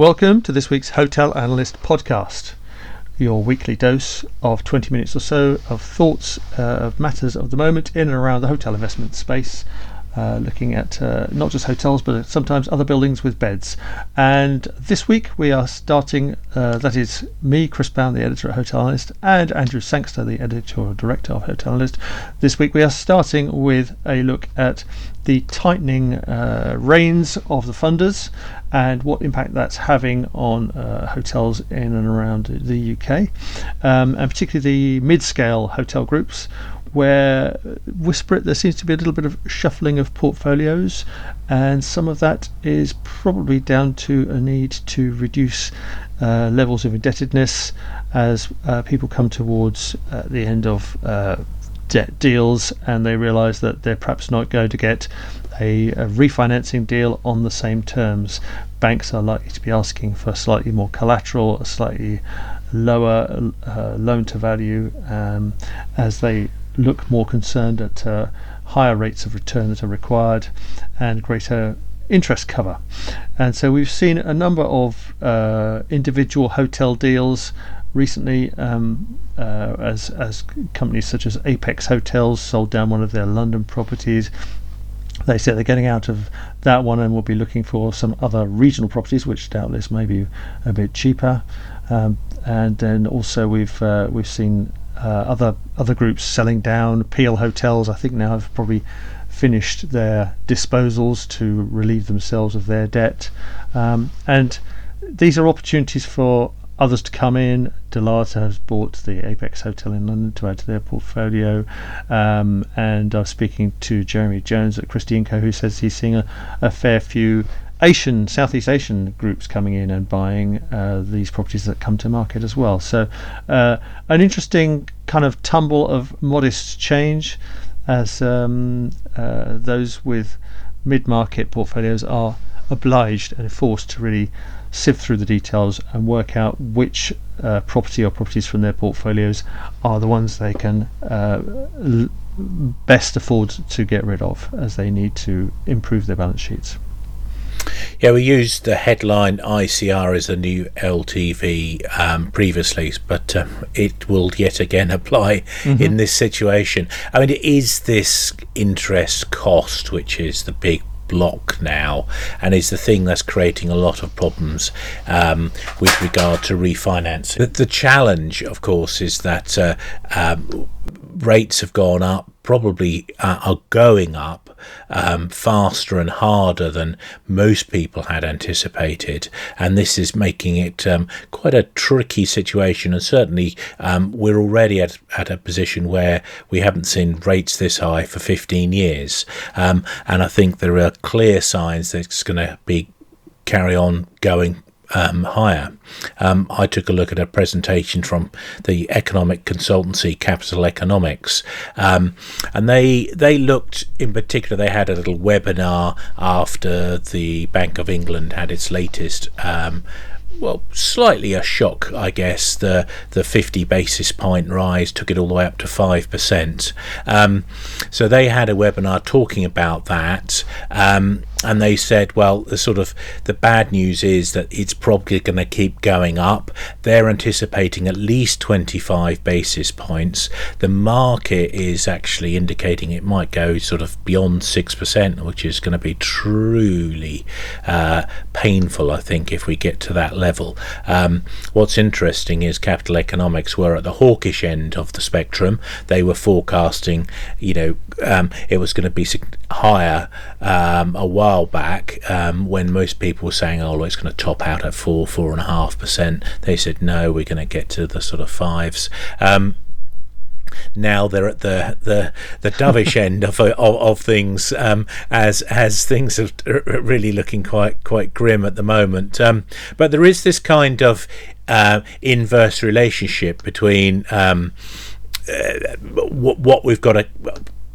Welcome to this week's Hotel Analyst podcast, your weekly dose of 20 minutes or so of thoughts uh, of matters of the moment in and around the hotel investment space uh, looking at uh, not just hotels but sometimes other buildings with beds. And this week we are starting, uh, that is me, Chris Bown, the editor at Hotel and Andrew Sangster, the editorial director of Hotel. This week we are starting with a look at the tightening uh, reins of the funders and what impact that's having on uh, hotels in and around the UK, um, and particularly the mid scale hotel groups where whisper it there seems to be a little bit of shuffling of portfolios and some of that is probably down to a need to reduce uh, levels of indebtedness as uh, people come towards uh, the end of uh, debt deals and they realize that they're perhaps not going to get a, a refinancing deal on the same terms. Banks are likely to be asking for slightly more collateral a slightly lower uh, loan to value um, as they look more concerned at uh, higher rates of return that are required and greater interest cover. And so we've seen a number of uh, individual hotel deals recently um, uh, as, as companies such as Apex Hotels sold down one of their London properties. They say they're getting out of that one and will be looking for some other regional properties, which doubtless may be a bit cheaper. Um, and then also we've uh, we've seen uh, other other groups selling down. Peel Hotels, I think, now have probably finished their disposals to relieve themselves of their debt, um, and these are opportunities for others to come in. Dalata has bought the Apex Hotel in London to add to their portfolio. Um, and I was speaking to Jeremy Jones at Christie & Co, who says he's seeing a, a fair few Asian, Southeast Asian groups coming in and buying uh, these properties that come to market as well. So, uh, an interesting kind of tumble of modest change as um, uh, those with mid market portfolios are obliged and forced to really sift through the details and work out which uh, property or properties from their portfolios are the ones they can uh, l- best afford to get rid of as they need to improve their balance sheets. Yeah, we used the headline ICR as a new LTV um, previously, but um, it will yet again apply mm-hmm. in this situation. I mean, it is this interest cost which is the big block now and is the thing that's creating a lot of problems um, with regard to refinancing. The, the, challenge, of course, is that uh, um, rates have gone up, probably uh, are going up um, faster and harder than most people had anticipated. And this is making it um, quite a tricky situation. And certainly, um, we're already at, at a position where we haven't seen rates this high for 15 years. Um, and I think there are clear signs that it's going to be carry on going um, higher. Um, I took a look at a presentation from the economic consultancy Capital Economics, um, and they they looked in particular. They had a little webinar after the Bank of England had its latest um, well, slightly a shock, I guess. The the 50 basis point rise took it all the way up to five percent. Um, so they had a webinar talking about that, um, and they said, well, the sort of the bad news is that it's probably going to keep going up. They're anticipating at least 25 basis points. The market is actually indicating it might go sort of beyond six percent, which is going to be truly uh, painful, I think, if we get to that level. Um, what's interesting is Capital Economics were at the hawkish end of the spectrum. They were forecasting, you know, um, it was going to be higher um, a while back um, when most people were saying, "Oh, well, it's going to top out at four, four and a half percent." They said, "No, we're going to get to the sort of fives." Um, now they're at the the, the dovish end of, of, of things um, as as things are really looking quite quite grim at the moment. Um, but there is this kind of uh, inverse relationship between um, uh, what, what we've got to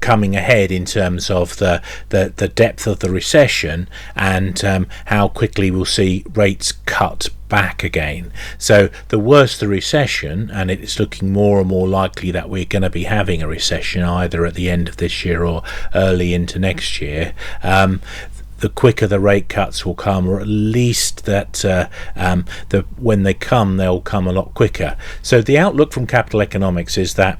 coming ahead in terms of the, the, the depth of the recession and um, how quickly we'll see rates cut back again. So the worse the recession, and it's looking more and more likely that we're going to be having a recession either at the end of this year or early into next year. Um, the quicker the rate cuts will come, or at least that uh, um, the when they come, they'll come a lot quicker. So the outlook from capital economics is that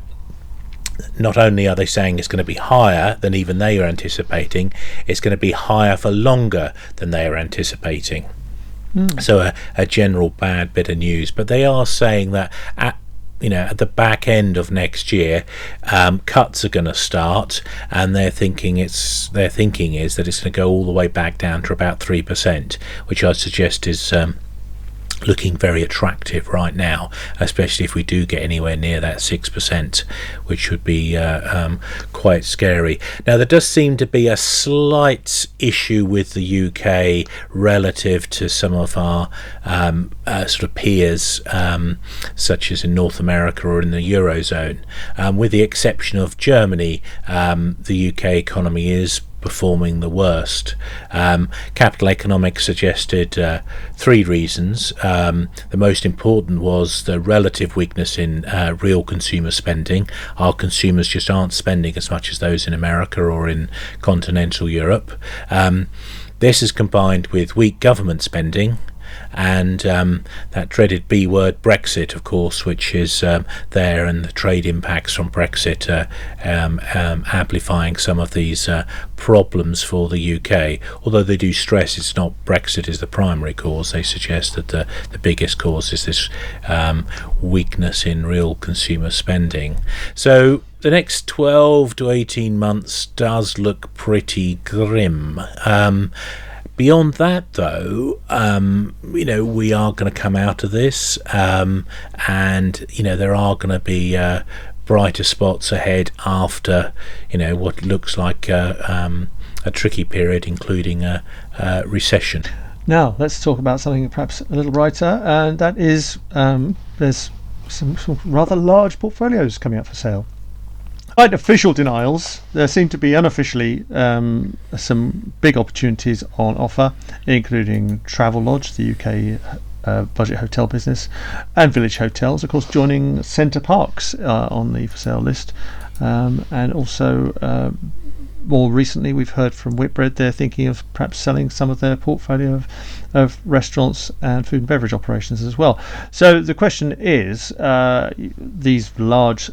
not only are they saying it's going to be higher than even they are anticipating, it's going to be higher for longer than they are anticipating. Mm. So a, a, general bad bit of news, but they are saying that at you know at the back end of next year, um, cuts are going to start, and they're thinking it's their thinking is that it's going to go all the way back down to about three percent, which I suggest is um, looking very attractive right now, especially if we do get anywhere near that 6%, which would be uh, um, quite scary. Now, there does seem to be a slight issue with the UK relative to some of our um, uh, sort of peers, um, such as in North America or in the Eurozone. Um, with the exception of Germany, um, the UK economy is performing the worst. Um, Capital Economics suggested uh, three reasons. Um, the most important was the relative weakness in uh, real consumer spending. Our consumers just aren't spending as much as those in America or in continental Europe. Um, this is combined with weak government spending and um, that dreaded B word Brexit, of course, which is um, there, and the trade impacts from Brexit uh, um, amplifying some of these uh, problems for the UK. Although they do stress it's not Brexit is the primary cause, they suggest that the, the biggest cause is this um, weakness in real consumer spending. So the next 12 to 18 months does look pretty grim. Um, Beyond that, though, um, you know, we are going to come out of this, um, and you know, there are going to be uh, brighter spots ahead after, you know, what looks like a, um, a tricky period, including a, a, recession. Now, let's talk about something perhaps a little brighter, and that is um, there's some, some rather large portfolios coming up for sale. Despite official denials, there seem to be unofficially um, some big opportunities on offer, including Travelodge, the UK uh, budget hotel business, and Village Hotels, of course, joining Center Parcs uh, on the for sale list. Um, and also, uh, more recently, we've heard from Whitbread they're thinking of perhaps selling some of their portfolio of, of restaurants and food and beverage operations as well. So the question is uh, these large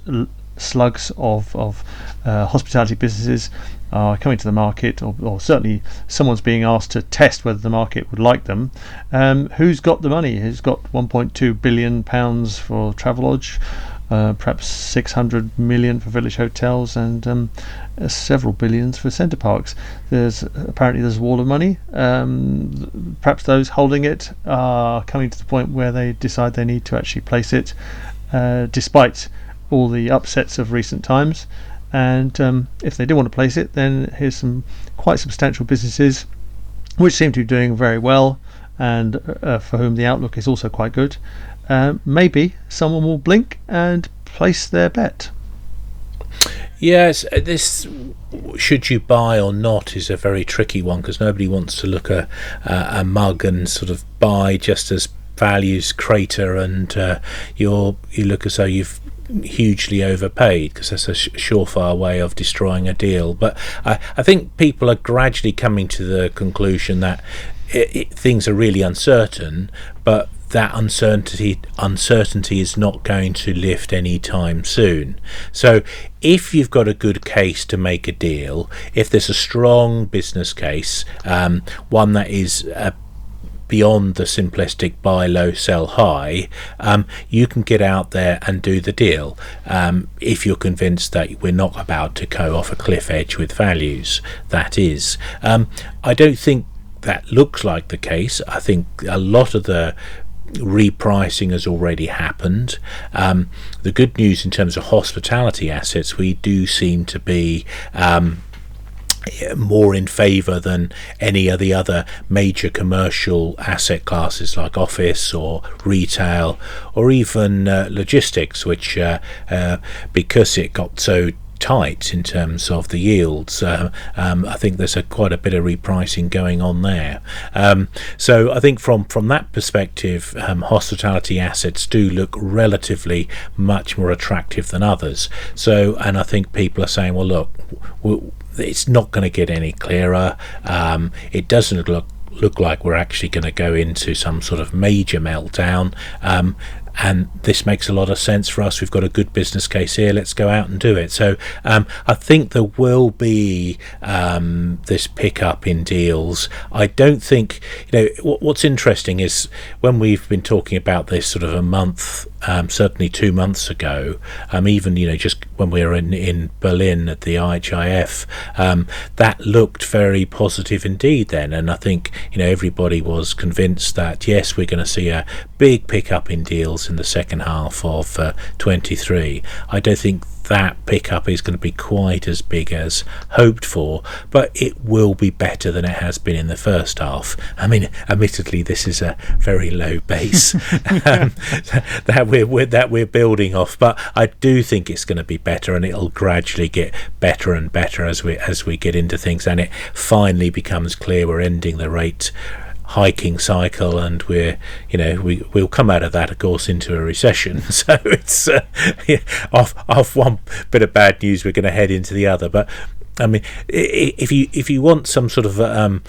slugs of, of uh, hospitality businesses are coming to the market, or, or, certainly someone's being asked to test whether the market would like them. Um, who's got the money? Who's got 1.2 billion pounds for Travelodge? Uh, perhaps 600 million for village hotels and um, uh, several billions for Center Parcs. There's apparently there's a wall of money. Um, perhaps those holding it are coming to the point where they decide they need to actually place it, uh, despite all the upsets of recent times. And um, if they do want to place it, then here's some quite substantial businesses which seem to be doing very well and uh, for whom the outlook is also quite good. Uh, maybe someone will blink and place their bet. Yes, uh, this should you buy or not is a very tricky one because nobody wants to look a, a mug and sort of buy just as values crater and uh, you you look as though you've hugely overpaid because that's a surefire way of destroying a deal. But I, I think people are gradually coming to the conclusion that it, it, things are really uncertain, but that uncertainty uncertainty is not going to lift anytime soon. So if you've got a good case to make a deal, if there's a strong business case, um, one that is a beyond the simplistic buy low, sell high, um, you can get out there and do the deal um, if you're convinced that we're not about to go off a cliff edge with values. That is. Um, I don't think that looks like the case. I think a lot of the repricing has already happened. Um, the good news in terms of hospitality assets, we do seem to be. Um, more in favour than any of the other major commercial asset classes like office or retail or even uh, logistics, which uh, uh, because it got so tight in terms of the yields. Uh, um, I think there's a quite a bit of repricing going on there. Um, so I think from from that perspective, um, hospitality assets do look relatively much more attractive than others. So and I think people are saying, well, look. It's not going to get any clearer. Um, it doesn't look look like we're actually going to go into some sort of major meltdown. Um, and this makes a lot of sense for us. We've got a good business case here. Let's go out and do it. So um, I think there will be um, this pickup in deals. I don't think you know what, what's interesting is when we've been talking about this sort of a month, um, certainly two months ago, um, even you know just when we were in in Berlin at the IHIF, um, that looked very positive indeed then, and I think you know everybody was convinced that yes, we're going to see a big pickup in deals in the second half of uh, 23. I don't think that pickup is going to be quite as big as hoped for, but it will be better than it has been in the first half. I mean, admittedly, this is a very low base um, that we're, we're, that we're building off, but I do think it's going to be better, and it'll gradually get better and better as we as we get into things, and it finally becomes clear we're ending the rate hiking cycle, and we're you know we we'll come out of that, of course, into a recession. So it's uh, yeah, off off one bit of bad news, we're going to head into the other. But I mean, if you if you want some sort of um,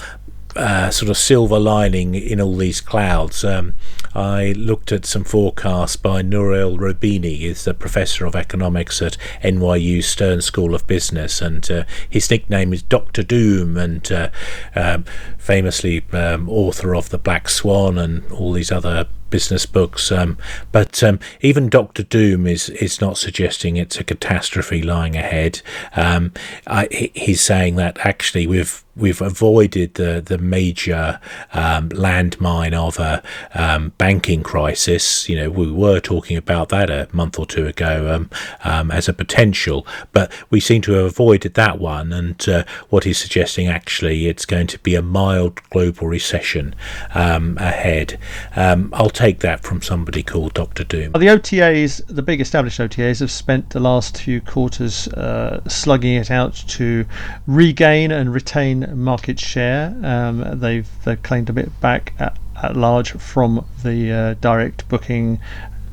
uh, sort of silver lining in all these clouds. Um, I looked at some forecasts by Nouriel Roubini, he's a professor of economics at NYU Stern School of Business, and uh, his nickname is Doctor Doom, and uh, um, famously um, author of The Black Swan and all these other business books. Um, but um, even Doctor Doom is is not suggesting it's a catastrophe lying ahead. Um, I, he's saying that actually we've we've avoided the the major um, landmine of a um, banking crisis. You know, we were talking about that a month or two ago um, um as a potential, but we seem to have avoided that one. And uh, what he's suggesting actually, it's going to be a mild global recession um, ahead. Um, I'll take that from somebody called Doctor Doom. The OTAs, the big established OTAs, have spent the last few quarters uh, slugging it out to regain and retain market share. Um, they've they've claimed a bit back at, at large from the uh, direct booking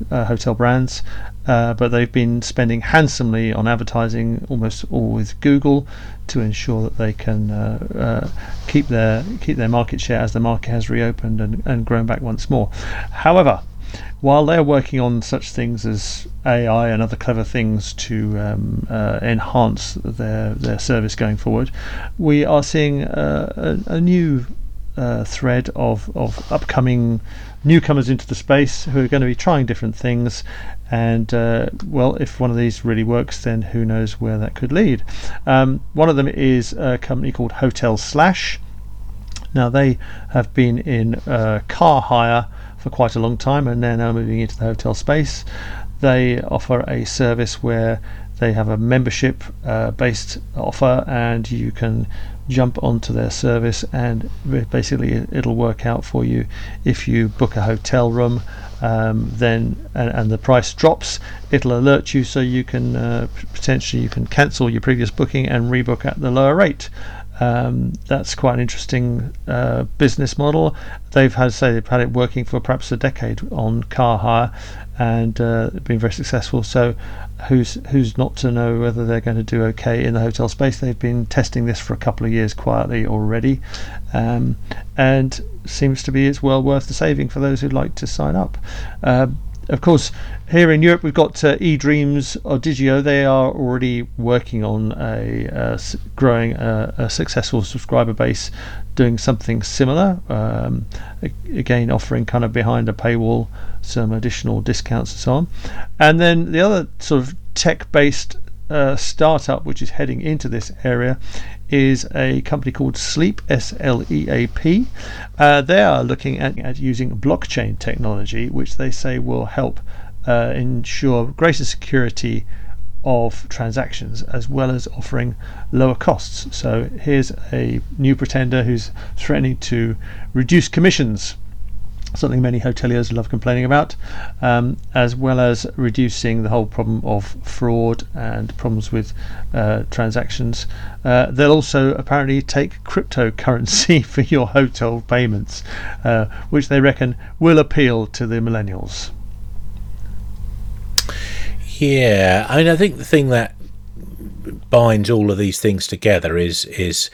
uh, hotel brands, uh, but they've been spending handsomely on advertising, almost all with Google, to ensure that they can uh, uh, keep their keep their market share as the market has reopened and, and grown back once more. However, while they're working on such things as AI and other clever things to um, uh, enhance their their service going forward, we are seeing uh, a, a, new uh, thread of of upcoming newcomers into the space who are going to be trying different things. And uh, well, if one of these really works, then who knows where that could lead. Um, one of them is a company called HotelSlash. Now they have been in uh, car hire for quite a long time and they're now moving into the hotel space. They offer a service where they have a membership uh, based offer and you can jump onto their service and basically it'll work out for you. If you book a hotel room um, then and, and, the price drops it'll alert you so you can uh, potentially you can cancel your previous booking and rebook at the lower rate um, that's quite an interesting uh, business model. They've had say they've had it working for perhaps a decade on car hire, and uh, been very successful. So, who's who's not to know whether they're going to do okay in the hotel space? They've been testing this for a couple of years quietly already, um, and seems to be it's well worth the saving for those who'd like to sign up. Uh, of course, here in Europe, we've got uh, eDreams Odigeo. They are already working on a uh, growing uh, a successful subscriber base, doing something similar. Um, again, offering kind of behind a paywall some additional discounts and so on. And then the other sort of tech-based startup which is heading into this area is a company called Sleap, S L E A P. Uh, they are looking at, at using blockchain technology, which they say will help uh, ensure greater security of transactions as well as offering lower costs. So here's a new pretender who's threatening to reduce commissions something many hoteliers love complaining about, um, as well as reducing the whole problem of fraud and problems with uh, transactions. Uh, they'll also apparently take cryptocurrency for your hotel payments, uh, which they reckon will appeal to the millennials. Yeah, I mean, I think the thing that binds all of these things together is is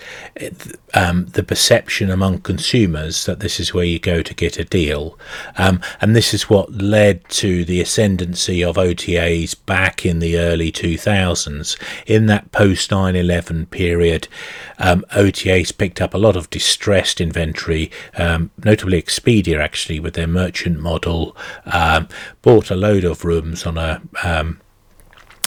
um, the perception among consumers that this is where you go to get a deal, um, and this is what led to the ascendancy of OTAs back in the early 2000s. In that post 9/11 period, um, OTAs picked up a lot of distressed inventory, um, notably Expedia actually with their merchant model, um, bought a load of rooms on a um,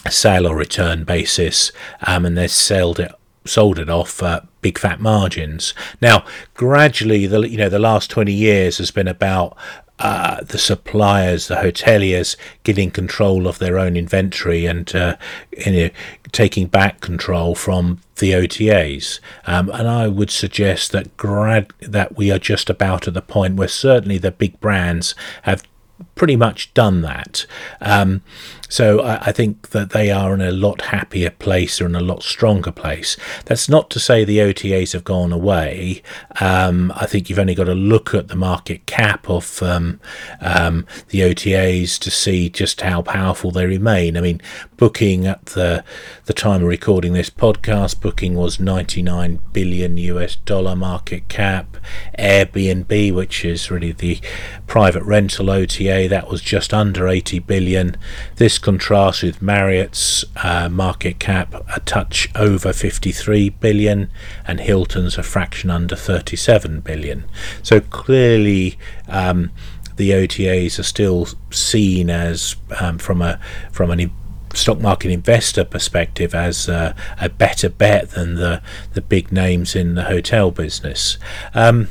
sale or return basis, um, and they sold it sold it off at big fat margins. Now, gradually, the you know the last twenty years has been about uh, the suppliers, the hoteliers, getting control of their own inventory and uh, you know, taking back control from the OTAs. Um, and I would suggest that grad that we are just about at the point where certainly the big brands have pretty much done that. Um, so I, I, think that they are in a lot happier place or in a lot stronger place. That's not to say the OTAs have gone away. Um, I think you've only got to look at the market cap of um, um, the OTAs to see just how powerful they remain. I mean, booking at the the time of recording this podcast, booking was 99 billion US dollar market cap. Airbnb, which is really the private rental OTA, that was just under 80 billion. This contrasts with Marriott's uh, market cap a touch over 53 billion and Hilton's a fraction under 37 billion. So clearly, um, the OTAs are still seen as um, from a from an stock market investor perspective as uh, a better bet than the the big names in the hotel business. Um,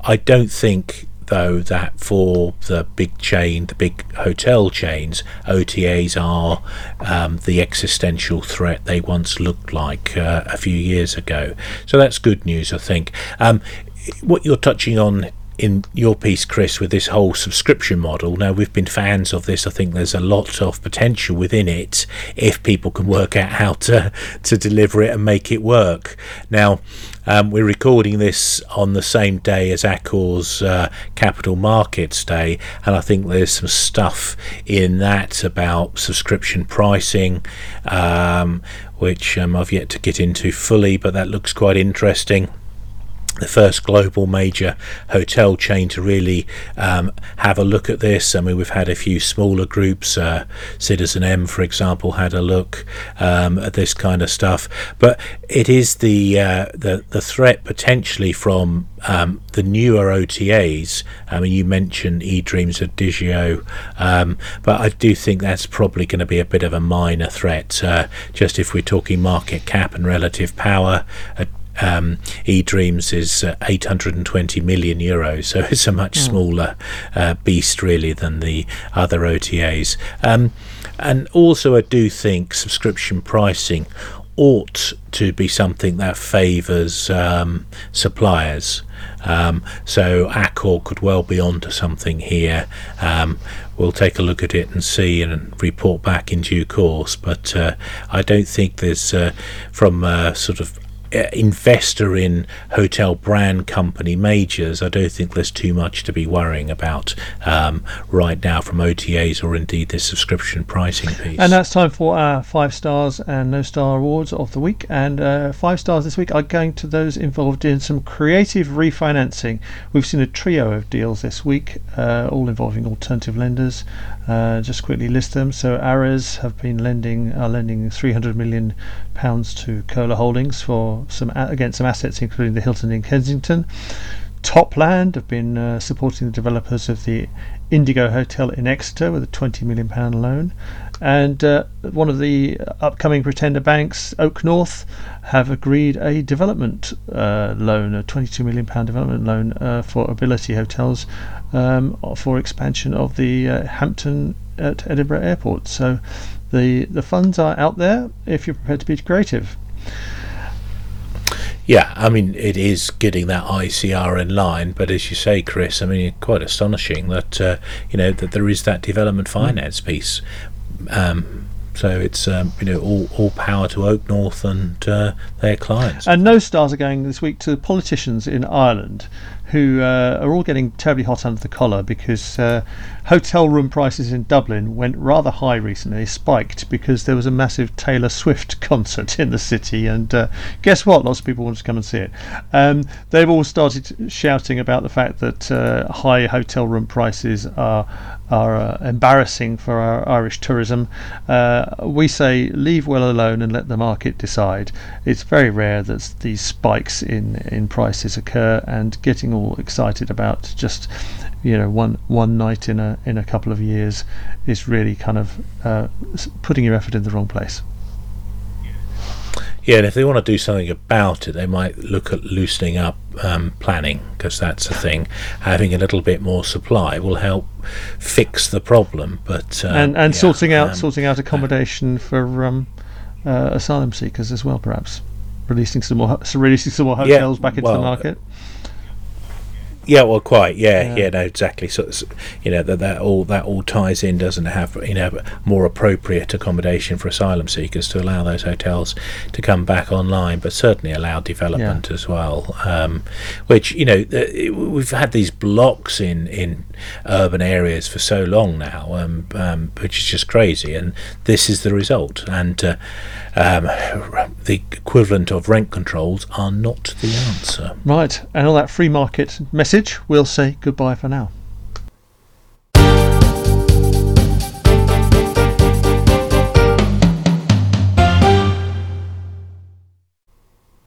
I don't think though that for the big chain, the big hotel chains, OTAs are um, the existential threat they once looked like uh, a few years ago. So that's good news, I think. Um, what you're touching on in your piece, Chris, with this whole subscription model. Now, we've been fans of this. I think there's a lot of potential within it if people can work out how to, to deliver it and make it work. Now, um, we're recording this on the same day as Accor's uh, Capital Markets Day, and I think there's some stuff in that about subscription pricing, um, which um, I've yet to get into fully, but that looks quite interesting the first global major hotel chain to really um, have a look at this. I mean, we've had a few smaller groups. Uh, Citizen M, for example, had a look um, at this kind of stuff. But it is the uh, the the threat potentially from um, the newer OTAs. I mean, you mentioned eDreams Odigeo, um, but I do think that's probably going to be a bit of a minor threat. Uh, just if we're talking market cap and relative power, a um, eDreams is uh, 820 million euros, so it's a much mm. smaller uh, beast really than the other OTAs. Um, and also, I do think subscription pricing ought to be something that favours um, suppliers. Um, so Accor could well be onto something here. Um, we'll take a look at it and see and report back in due course. But uh, I don't think there's, uh, from a sort of uh, investor in hotel brand company majors, I don't think there's too much to be worrying about um, right now from OTAs or indeed the subscription pricing piece. And that's time for our five stars and no star awards of the week. And uh, five stars this week are going to those involved in some creative refinancing. We've seen a trio of deals this week, uh, all involving alternative lenders. Uh, just quickly list them. So Ares have been lending are lending 300 million pounds to Cola Holdings for some against some assets, including the Hilton in Kensington. Topland have been uh, supporting the developers of the Indigo Hotel in Exeter with a 20 million pound loan, and uh, one of the upcoming pretender banks, Oak North, have agreed a development uh, loan, a 22 million pound development loan uh, for Ability Hotels um, for expansion of the uh, Hampton at Edinburgh Airport. So the the funds are out there if you're prepared to be creative. Yeah, I mean, it is getting that ICR in line, but as you say, Chris, I mean, quite astonishing that uh, you know that there is that development finance piece. Um, so it's um, you know all, all power to Oak North and uh, their clients. And no stars are going this week to politicians in Ireland who uh, are all getting terribly hot under the collar because uh, hotel room prices in Dublin went rather high recently, spiked because there was a massive Taylor Swift concert in the city. And uh, guess what? Lots of people wanted to come and see it. Um, they've all started shouting about the fact that uh, high hotel room prices are are uh, embarrassing for our Irish tourism. Uh, we say leave well alone and let the market decide. It's very rare that these spikes in in prices occur, and getting all excited about just you know one one night in a in a couple of years is really kind of uh, putting your effort in the wrong place. Yeah, and if they want to do something about it, they might look at loosening up um, planning because that's a thing. Having a little bit more supply will help fix the problem. But uh, and and yeah, sorting out um, sorting out accommodation for um, uh, asylum seekers as well, perhaps releasing some more so releasing some more Yeah, hotels back into well, the market. Yeah, well, quite. Yeah, Yeah. yeah, no, exactly. So, you know, that that all that all ties in, doesn't have you know more appropriate accommodation for asylum seekers to allow those hotels to come back online, but certainly allow development as well. Um, which you know, we've had these blocks in in urban areas for so long now, um, um, which is just crazy, and this is the result. And uh, um, the equivalent of rent controls are not the answer. Right, and on that free market message, we'll say goodbye for now.